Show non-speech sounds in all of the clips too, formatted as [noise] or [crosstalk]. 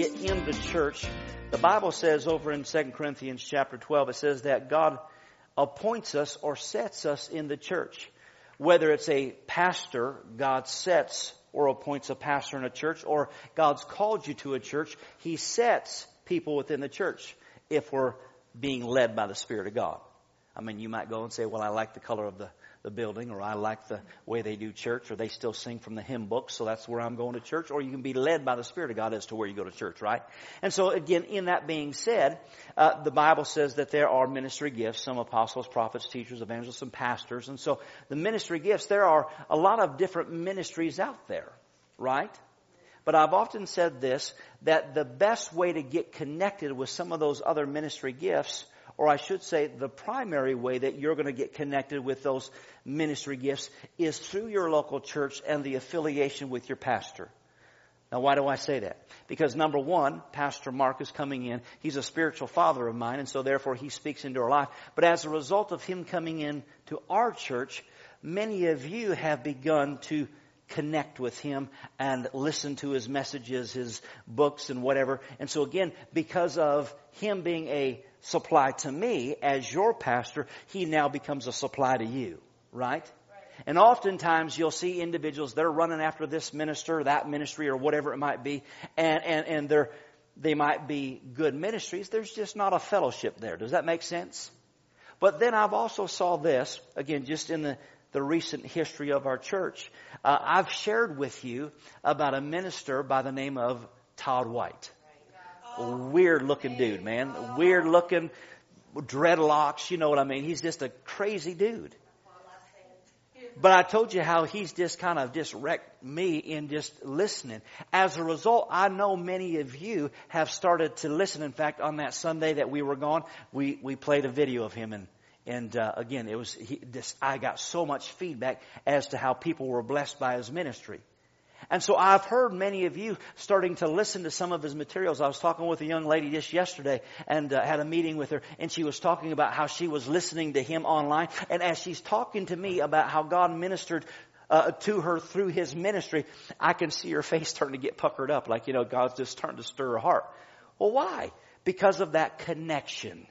get into church, the Bible says over in 2 Corinthians chapter 12, it says that God appoints us or sets us in the church. Whether it's a pastor, God sets or appoints a pastor in a church, or God's called you to a church, He sets people within the church if we're being led by the Spirit of God. I mean, you might go and say, well, I like the color of the the building, or I like the way they do church, or they still sing from the hymn book, so that's where I'm going to church, or you can be led by the Spirit of God as to where you go to church, right? And so again, in that being said, uh, the Bible says that there are ministry gifts, some apostles, prophets, teachers, evangelists, and pastors, and so the ministry gifts, there are a lot of different ministries out there, right? But I've often said this, that the best way to get connected with some of those other ministry gifts or I should say the primary way that you're going to get connected with those ministry gifts is through your local church and the affiliation with your pastor. Now, why do I say that? Because number one, Pastor Mark is coming in. He's a spiritual father of mine, and so therefore he speaks into our life. But as a result of him coming in to our church, many of you have begun to connect with him and listen to his messages, his books and whatever. And so again, because of him being a supply to me as your pastor, he now becomes a supply to you, right? And oftentimes you'll see individuals, they're running after this minister, that ministry, or whatever it might be, and, and, and they're, they might be good ministries. There's just not a fellowship there. Does that make sense? But then I've also saw this, again, just in the, the recent history of our church. Uh, I've shared with you about a minister by the name of Todd White. Weird looking dude, man. Weird looking dreadlocks, you know what I mean? He's just a crazy dude. But I told you how he's just kind of just wrecked me in just listening. As a result, I know many of you have started to listen. In fact, on that Sunday that we were gone, we, we played a video of him and and uh, again, it was he, this, I got so much feedback as to how people were blessed by his ministry. And so I've heard many of you starting to listen to some of his materials. I was talking with a young lady just yesterday and uh, had a meeting with her and she was talking about how she was listening to him online. And as she's talking to me about how God ministered uh, to her through his ministry, I can see her face starting to get puckered up like, you know, God's just starting to stir her heart. Well, why? Because of that connection.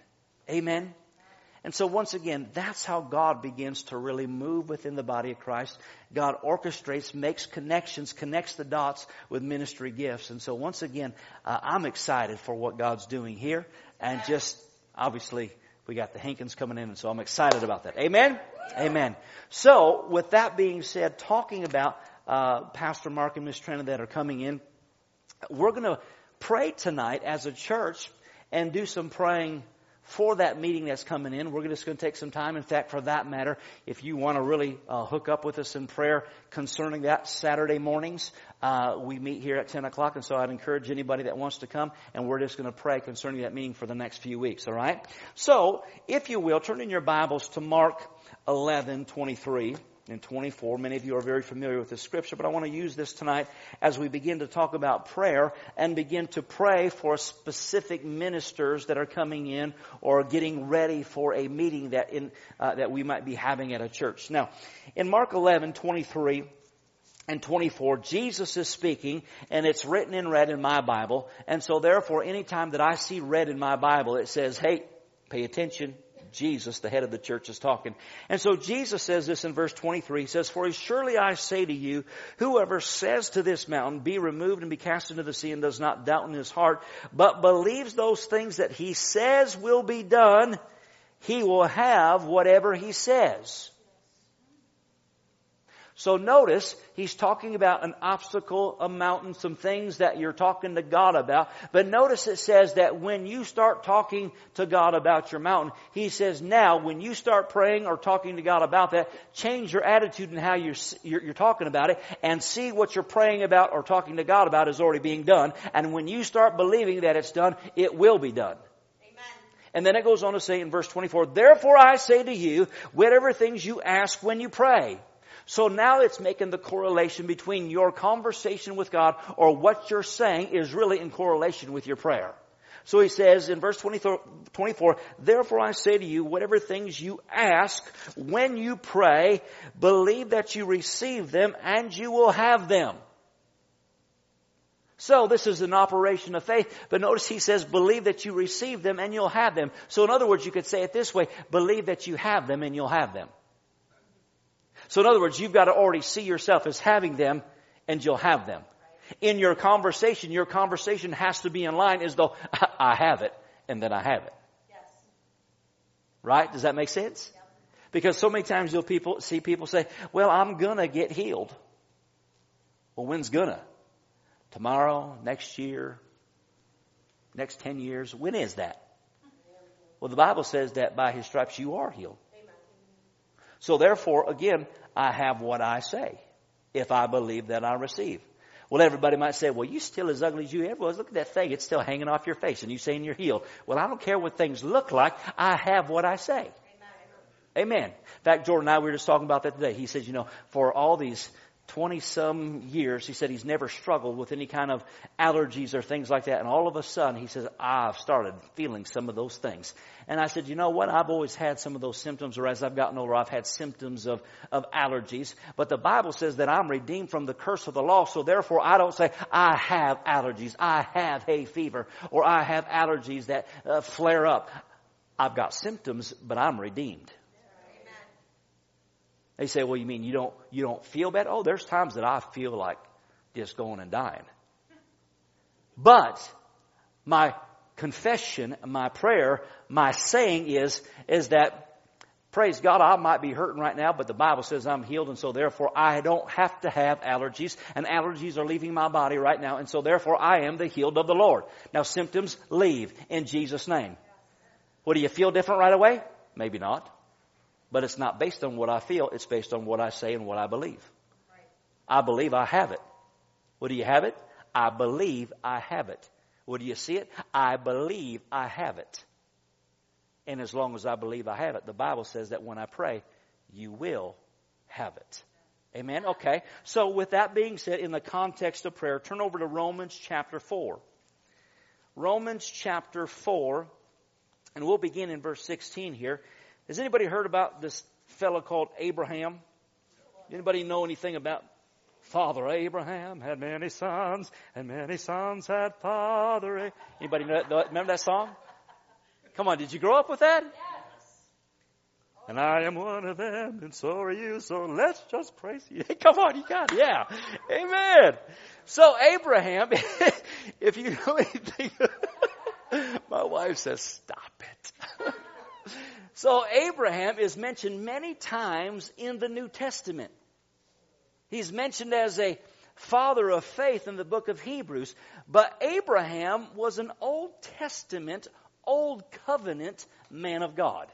Amen. And so once again, that's how God begins to really move within the body of Christ. God orchestrates, makes connections, connects the dots with ministry gifts. And so once again, uh, I'm excited for what God's doing here. And just, obviously, we got the Hankins coming in, and so I'm excited about that. Amen? Amen. So, with that being said, talking about uh, Pastor Mark and Miss Trina that are coming in, we're going to pray tonight as a church and do some praying for that meeting that's coming in. We're just going to take some time. In fact, for that matter, if you want to really uh, hook up with us in prayer concerning that Saturday mornings, uh, we meet here at 10 o'clock. And so I'd encourage anybody that wants to come and we're just going to pray concerning that meeting for the next few weeks. All right. So if you will, turn in your Bibles to Mark 11, 23 and 24. Many of you are very familiar with this scripture, but I want to use this tonight as we begin to talk about prayer and begin to pray for specific ministers that are coming in or getting ready for a meeting that in, uh, that we might be having at a church. Now, in Mark 11, 23, and 24, Jesus is speaking, and it's written in red in my Bible, and so therefore anytime that I see red in my Bible, it says, hey, pay attention, Jesus, the head of the church, is talking. And so Jesus says this in verse 23. He says, For surely I say to you, whoever says to this mountain, be removed and be cast into the sea and does not doubt in his heart, but believes those things that he says will be done, he will have whatever he says. So notice, he's talking about an obstacle, a mountain, some things that you're talking to God about. But notice it says that when you start talking to God about your mountain, he says now, when you start praying or talking to God about that, change your attitude and how you're, you're, you're talking about it and see what you're praying about or talking to God about is already being done. And when you start believing that it's done, it will be done. And then it goes on to say in verse 24, Therefore I say to you, whatever things you ask when you pray, so now it's making the correlation between your conversation with God or what you're saying is really in correlation with your prayer. So he says in verse 24, therefore I say to you, whatever things you ask when you pray, believe that you receive them and you will have them. So this is an operation of faith, but notice he says, believe that you receive them and you'll have them. So in other words, you could say it this way, believe that you have them and you'll have them. So in other words, you've got to already see yourself as having them and you'll have them. In your conversation, your conversation has to be in line as though [laughs] I have it and then I have it. Yes. Right? Does that make sense? Yep. Because so many times you'll people see people say, well, I'm gonna get healed. Well, when's gonna? Tomorrow, next year, next 10 years? When is that? Well, the Bible says that by His stripes you are healed. So therefore, again, I have what I say if I believe that I receive. Well, everybody might say, well, you still as ugly as you ever was. Look at that thing. It's still hanging off your face and you saying you're healed. Well, I don't care what things look like. I have what I say. Amen. Amen. In fact, Jordan and I, we were just talking about that today. He says, you know, for all these 20 some years, he said he's never struggled with any kind of allergies or things like that. And all of a sudden, he says, I've started feeling some of those things. And I said, you know what? I've always had some of those symptoms, or as I've gotten older, I've had symptoms of, of allergies. But the Bible says that I'm redeemed from the curse of the law, so therefore I don't say, I have allergies, I have hay fever, or I have allergies that uh, flare up. I've got symptoms, but I'm redeemed. They say, well, you mean you don't, you don't feel bad? Oh, there's times that I feel like just going and dying. But my confession, my prayer, my saying is, is that praise God, I might be hurting right now, but the Bible says I'm healed and so therefore I don't have to have allergies and allergies are leaving my body right now and so therefore I am the healed of the Lord. Now symptoms leave in Jesus name. What do you feel different right away? Maybe not. But it's not based on what I feel, it's based on what I say and what I believe. Right. I believe I have it. What do you have it? I believe I have it. What do you see it? I believe I have it. And as long as I believe I have it, the Bible says that when I pray, you will have it. Amen? Okay. So with that being said, in the context of prayer, turn over to Romans chapter 4. Romans chapter 4, and we'll begin in verse 16 here. Has anybody heard about this fellow called Abraham? Anybody know anything about Father Abraham had many sons, and many sons had Father. Abraham. Anybody know that, remember that song? Come on, did you grow up with that? Yes. And I am one of them, and so are you. So let's just praise you. [laughs] Come on, you got it. Yeah. Amen. So Abraham, [laughs] if you know anything, [laughs] my wife says, stop it. So Abraham is mentioned many times in the New Testament. He's mentioned as a father of faith in the book of Hebrews, but Abraham was an Old Testament, Old Covenant man of God.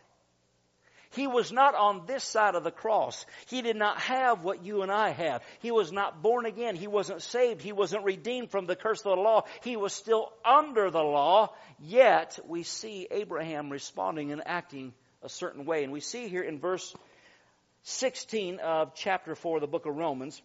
He was not on this side of the cross. He did not have what you and I have. He was not born again. He wasn't saved. He wasn't redeemed from the curse of the law. He was still under the law. Yet we see Abraham responding and acting a certain way. And we see here in verse 16 of chapter 4 of the book of Romans,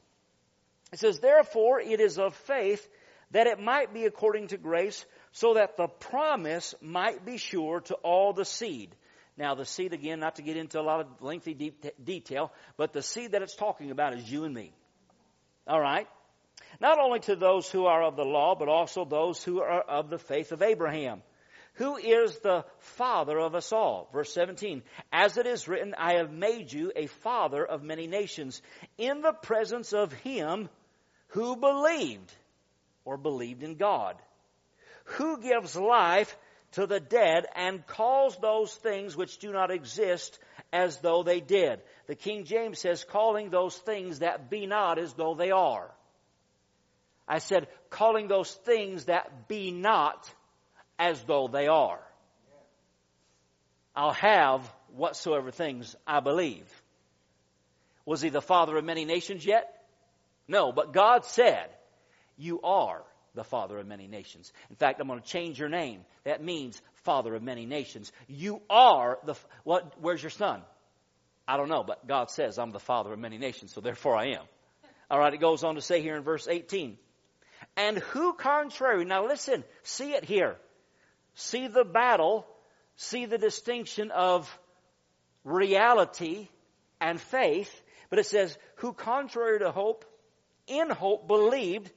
it says, Therefore it is of faith that it might be according to grace, so that the promise might be sure to all the seed. Now, the seed, again, not to get into a lot of lengthy detail, but the seed that it's talking about is you and me. All right? Not only to those who are of the law, but also those who are of the faith of Abraham who is the father of us all? Verse 17. As it is written, I have made you a father of many nations in the presence of him who believed or believed in God, who gives life to the dead and calls those things which do not exist as though they did. The King James says, calling those things that be not as though they are. I said, calling those things that be not as though they are. I'll have whatsoever things I believe. Was he the father of many nations yet? No, but God said, You are the father of many nations. In fact, I'm going to change your name. That means father of many nations. You are the, what, where's your son? I don't know, but God says I'm the father of many nations, so therefore I am. All right, it goes on to say here in verse 18. And who contrary, now listen, see it here. See the battle, see the distinction of reality and faith, but it says, who contrary to hope, in hope believed,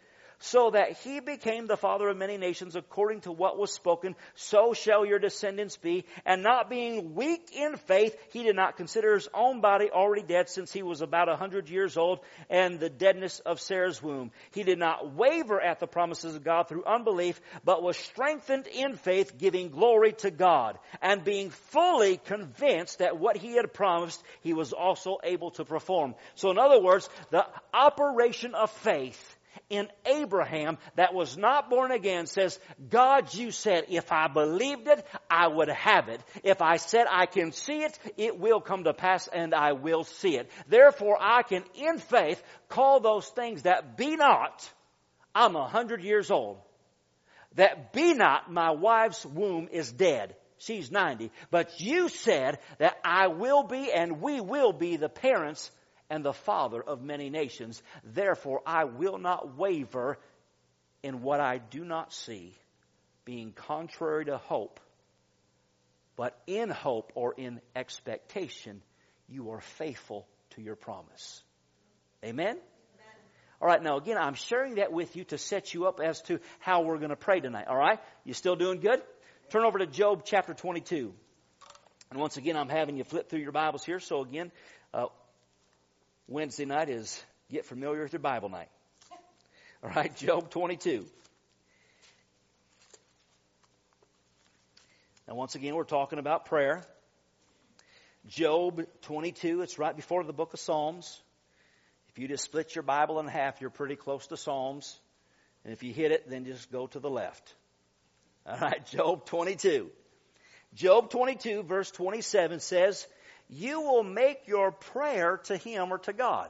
so that he became the father of many nations according to what was spoken, so shall your descendants be. And not being weak in faith, he did not consider his own body already dead since he was about a hundred years old and the deadness of Sarah's womb. He did not waver at the promises of God through unbelief, but was strengthened in faith, giving glory to God and being fully convinced that what he had promised, he was also able to perform. So in other words, the operation of faith in Abraham that was not born again says, God, you said if I believed it, I would have it. If I said I can see it, it will come to pass and I will see it. Therefore I can in faith call those things that be not, I'm a hundred years old, that be not my wife's womb is dead. She's 90. But you said that I will be and we will be the parents and the father of many nations. Therefore, I will not waver in what I do not see, being contrary to hope. But in hope or in expectation, you are faithful to your promise. Amen? Amen? All right, now again, I'm sharing that with you to set you up as to how we're going to pray tonight. All right? You still doing good? Turn over to Job chapter 22. And once again, I'm having you flip through your Bibles here. So again, uh, Wednesday night is get familiar with your Bible night. All right, Job 22. Now, once again, we're talking about prayer. Job 22, it's right before the book of Psalms. If you just split your Bible in half, you're pretty close to Psalms. And if you hit it, then just go to the left. All right, [laughs] Job 22. Job 22, verse 27 says, you will make your prayer to Him or to God.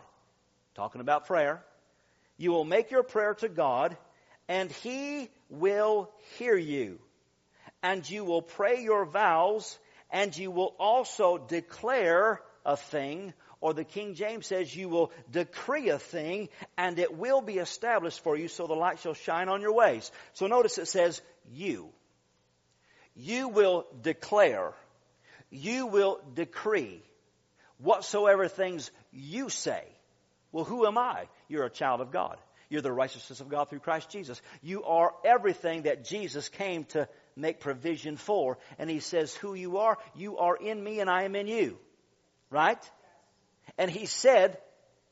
Talking about prayer. You will make your prayer to God, and He will hear you. And you will pray your vows, and you will also declare a thing, or the King James says you will decree a thing, and it will be established for you, so the light shall shine on your ways. So notice it says you. You will declare you will decree whatsoever things you say. Well, who am I? You're a child of God. You're the righteousness of God through Christ Jesus. You are everything that Jesus came to make provision for. And he says, who you are, you are in me and I am in you. Right? And he said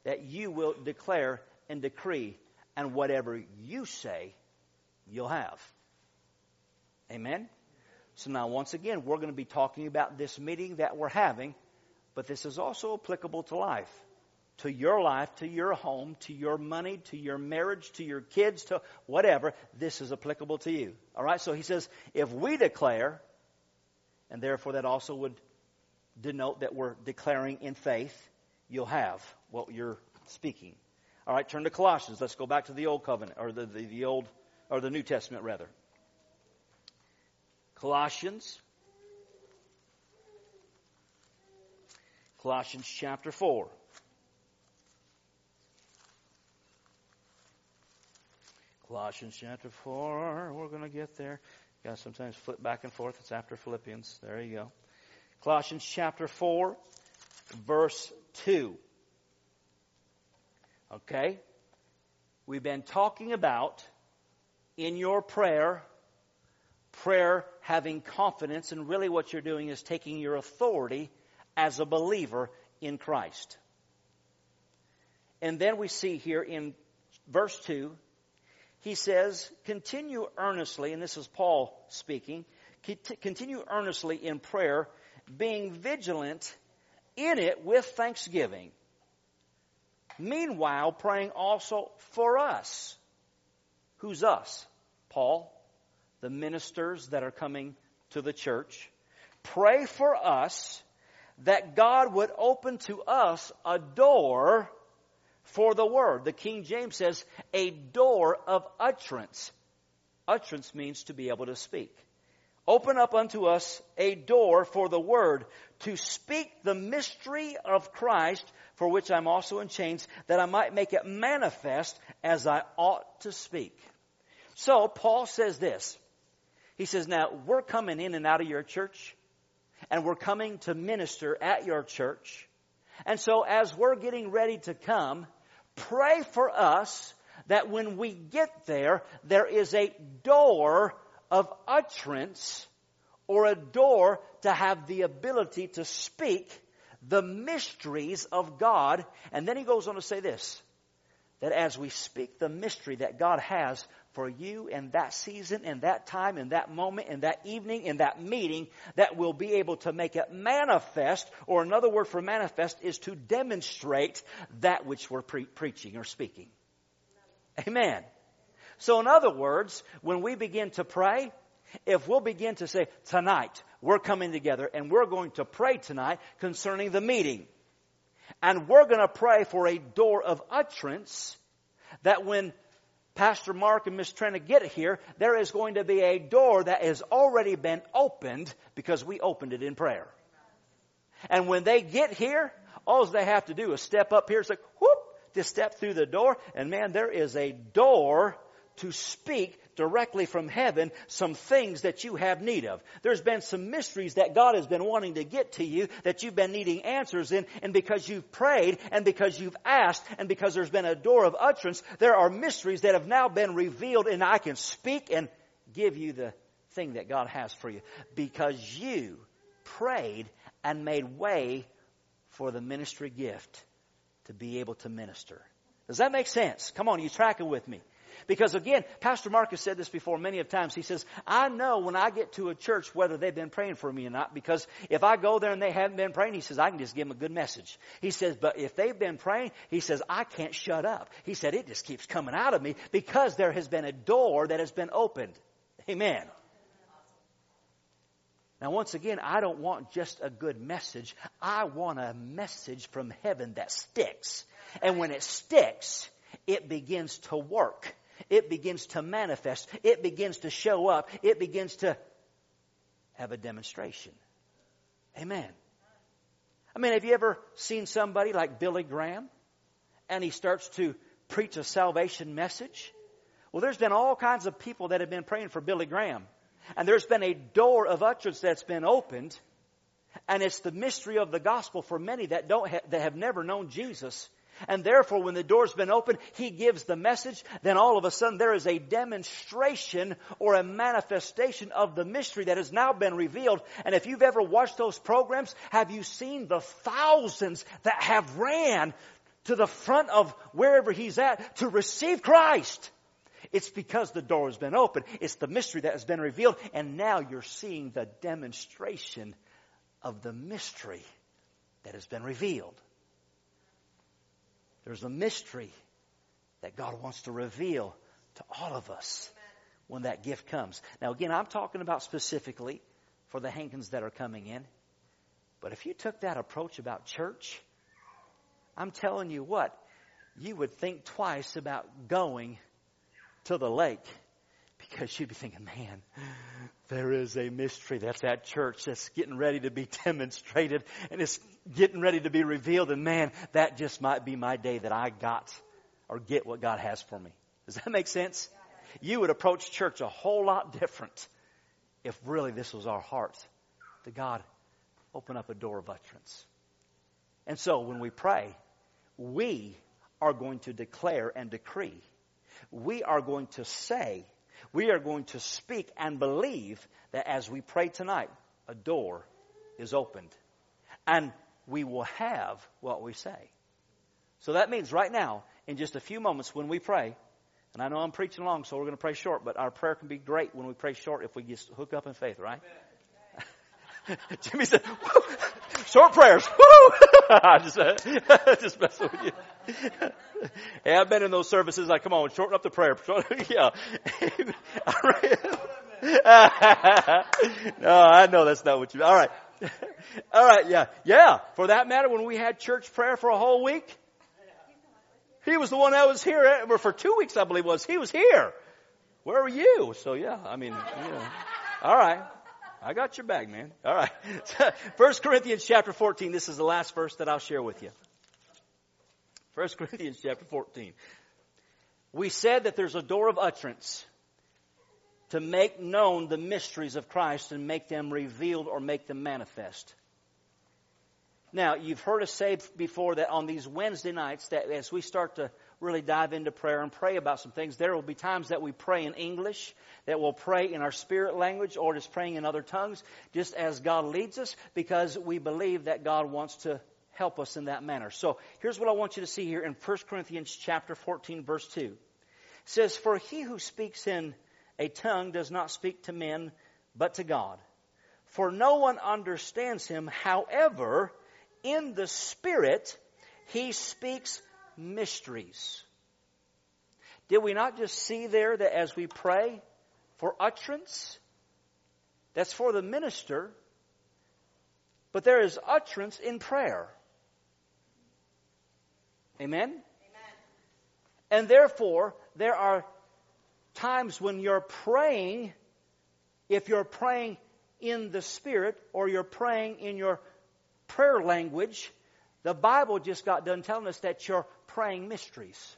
that you will declare and decree, and whatever you say, you'll have. Amen? So now, once again, we're going to be talking about this meeting that we're having, but this is also applicable to life. To your life, to your home, to your money, to your marriage, to your kids, to whatever, this is applicable to you. All right? So he says, if we declare, and therefore that also would denote that we're declaring in faith, you'll have what you're speaking. All right, turn to Colossians. Let's go back to the Old Covenant, or the, the, the Old, or the New Testament rather. Colossians. Colossians chapter 4. Colossians chapter 4. We're going to get there. You to sometimes flip back and forth. It's after Philippians. There you go. Colossians chapter 4, verse 2. Okay? We've been talking about in your prayer prayer having confidence, and really what you're doing is taking your authority as a believer in Christ. And then we see here in verse 2, he says, continue earnestly, and this is Paul speaking, continue earnestly in prayer, being vigilant in it with thanksgiving. Meanwhile, praying also for us. Who's us? Paul, the ministers that are coming to the church. Pray for us that God would open to us a door for the word. The King James says, a door of utterance. Utterance means to be able to speak. Open up unto us a door for the word to speak the mystery of Christ, for which I'm also in chains, that I might make it manifest as I ought to speak. So Paul says this. He says, now we're coming in and out of your church and we're coming to minister at your church. And so as we're getting ready to come, pray for us that when we get there, there is a door of utterance or a door to have the ability to speak the mysteries of God. And then he goes on to say this, that as we speak the mystery that God has for you in that season, in that time, in that moment, in that evening, in that meeting, that we'll be able to make it manifest, or another word for manifest is to demonstrate that which we're pre- preaching or speaking. Amen. So in other words, when we begin to pray, if we'll begin to say, tonight, we're coming together and we're going to pray tonight concerning the meeting. And we're going to pray for a door of utterance that when Pastor Mark and Miss Trina get here, there is going to be a door that has already been opened because we opened it in prayer. And when they get here, all they have to do is step up here. It's like, whoop, to step through the door. And man, there is a door to speak directly from heaven some things that you have need of. There's been some mysteries that God has been wanting to get to you that you've been needing answers in, and because you've prayed and because you've asked and because there's been a door of utterance, there are mysteries that have now been revealed and I can speak and give you the thing that God has for you because you prayed and made way for the ministry gift to be able to minister. Does that make sense? Come on, you tracking with me? Because again, Pastor Marcus said this before many of times. He says, I know when I get to a church whether they've been praying for me or not, because if I go there and they haven't been praying, he says, I can just give them a good message. He says, but if they've been praying, he says, I can't shut up. He said, it just keeps coming out of me because there has been a door that has been opened. Amen. Now, once again, I don't want just a good message. I want a message from heaven that sticks. And when it sticks, it begins to work it begins to manifest. It begins to show up. It begins to have a demonstration. Amen. I mean, have you ever seen somebody like Billy Graham and he starts to preach a salvation message? Well, there's been all kinds of people that have been praying for Billy Graham. And there's been a door of utterance that's been opened. And it's the mystery of the gospel for many that don't ha- that have never known Jesus. And therefore, when the door's been opened, he gives the message. Then all of a sudden, there is a demonstration or a manifestation of the mystery that has now been revealed. And if you've ever watched those programs, have you seen the thousands that have ran to the front of wherever he's at to receive Christ? It's because the door has been opened. It's the mystery that has been revealed. And now you're seeing the demonstration of the mystery that has been revealed. There's a mystery that God wants to reveal to all of us when that gift comes. Now, again, I'm talking about specifically for the Hankins that are coming in. But if you took that approach about church, I'm telling you what, you would think twice about going to the lake because you'd be thinking, man, there is a mystery that's at church that's getting ready to be [laughs] demonstrated and it's getting ready to be revealed. And man, that just might be my day that I got or get what God has for me. Does that make sense? You would approach church a whole lot different if really this was our heart to God open up a door of utterance. And so when we pray, we are going to declare and decree. We are going to say we are going to speak and believe that as we pray tonight, a door is opened. And we will have what we say. So that means right now, in just a few moments when we pray, and I know I'm preaching long, so we're going to pray short, but our prayer can be great when we pray short if we just hook up in faith, right? [laughs] Jimmy said, [laughs] short prayers. [laughs] Woo! I just, uh, just messing with you. Hey, I've been in those services. Like, come on, shorten up the prayer. [laughs] yeah. [laughs] [laughs] no, I know that's not what you. All right. All right. Yeah. Yeah. For that matter, when we had church prayer for a whole week, he was the one that was here eh, for two weeks, I believe was. He was here. Where were you? So yeah, I mean, yeah. All right. I got your bag, man. All right. First Corinthians chapter 14. This is the last verse that I'll share with you. First [laughs] Corinthians chapter 14. We said that there's a door of utterance to make known the mysteries of Christ and make them revealed or make them manifest. Now, you've heard us say before that on these Wednesday nights, that as we start to really dive into prayer and pray about some things, there will be times that we pray in English, that we'll pray in our spirit language, or just praying in other tongues, just as God leads us, because we believe that God wants to help us in that manner. So here's what I want you to see here in 1 Corinthians chapter 14, verse 2. It says, For he who speaks in a tongue does not speak to men, but to God. For no one understands him, however, in the Spirit, He speaks mysteries. Did we not just see there that as we pray for utterance, that's for the minister, but there is utterance in prayer. Amen? Amen? And therefore, there are times when you're praying, if you're praying in the Spirit or you're praying in your prayer language, the Bible just got done telling us that you're praying mysteries.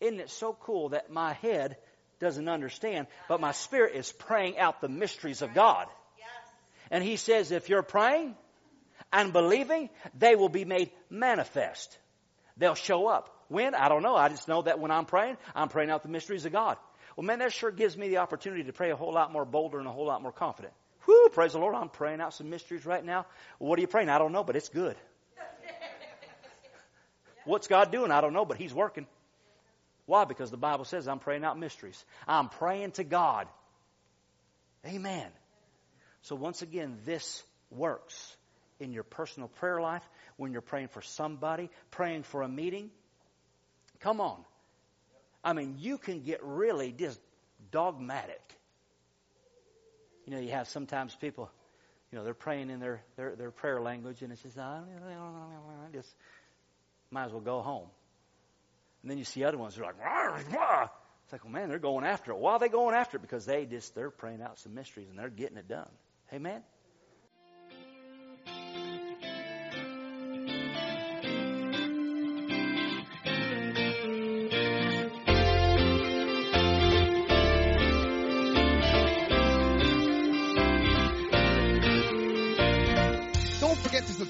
Isn't it so cool that my head doesn't understand, but my spirit is praying out the mysteries of God? And he says, if you're praying and believing, they will be made manifest. They'll show up. When? I don't know. I just know that when I'm praying, I'm praying out the mysteries of God. Well, man, that sure gives me the opportunity to pray a whole lot more bolder and a whole lot more confident. Whoo, praise the Lord. I'm praying out some mysteries right now. What are you praying? I don't know, but it's good. [laughs] What's God doing? I don't know, but He's working. Why? Because the Bible says I'm praying out mysteries. I'm praying to God. Amen. So once again, this works in your personal prayer life when you're praying for somebody, praying for a meeting. Come on. I mean, you can get really just dogmatic you know, you have sometimes people, you know, they're praying in their, their, their prayer language, and it's just, I just might as well go home. And then you see other ones who are like, rah, rah. it's like, well, man, they're going after it. Why are they going after it? Because they just, they're praying out some mysteries and they're getting it done. Amen?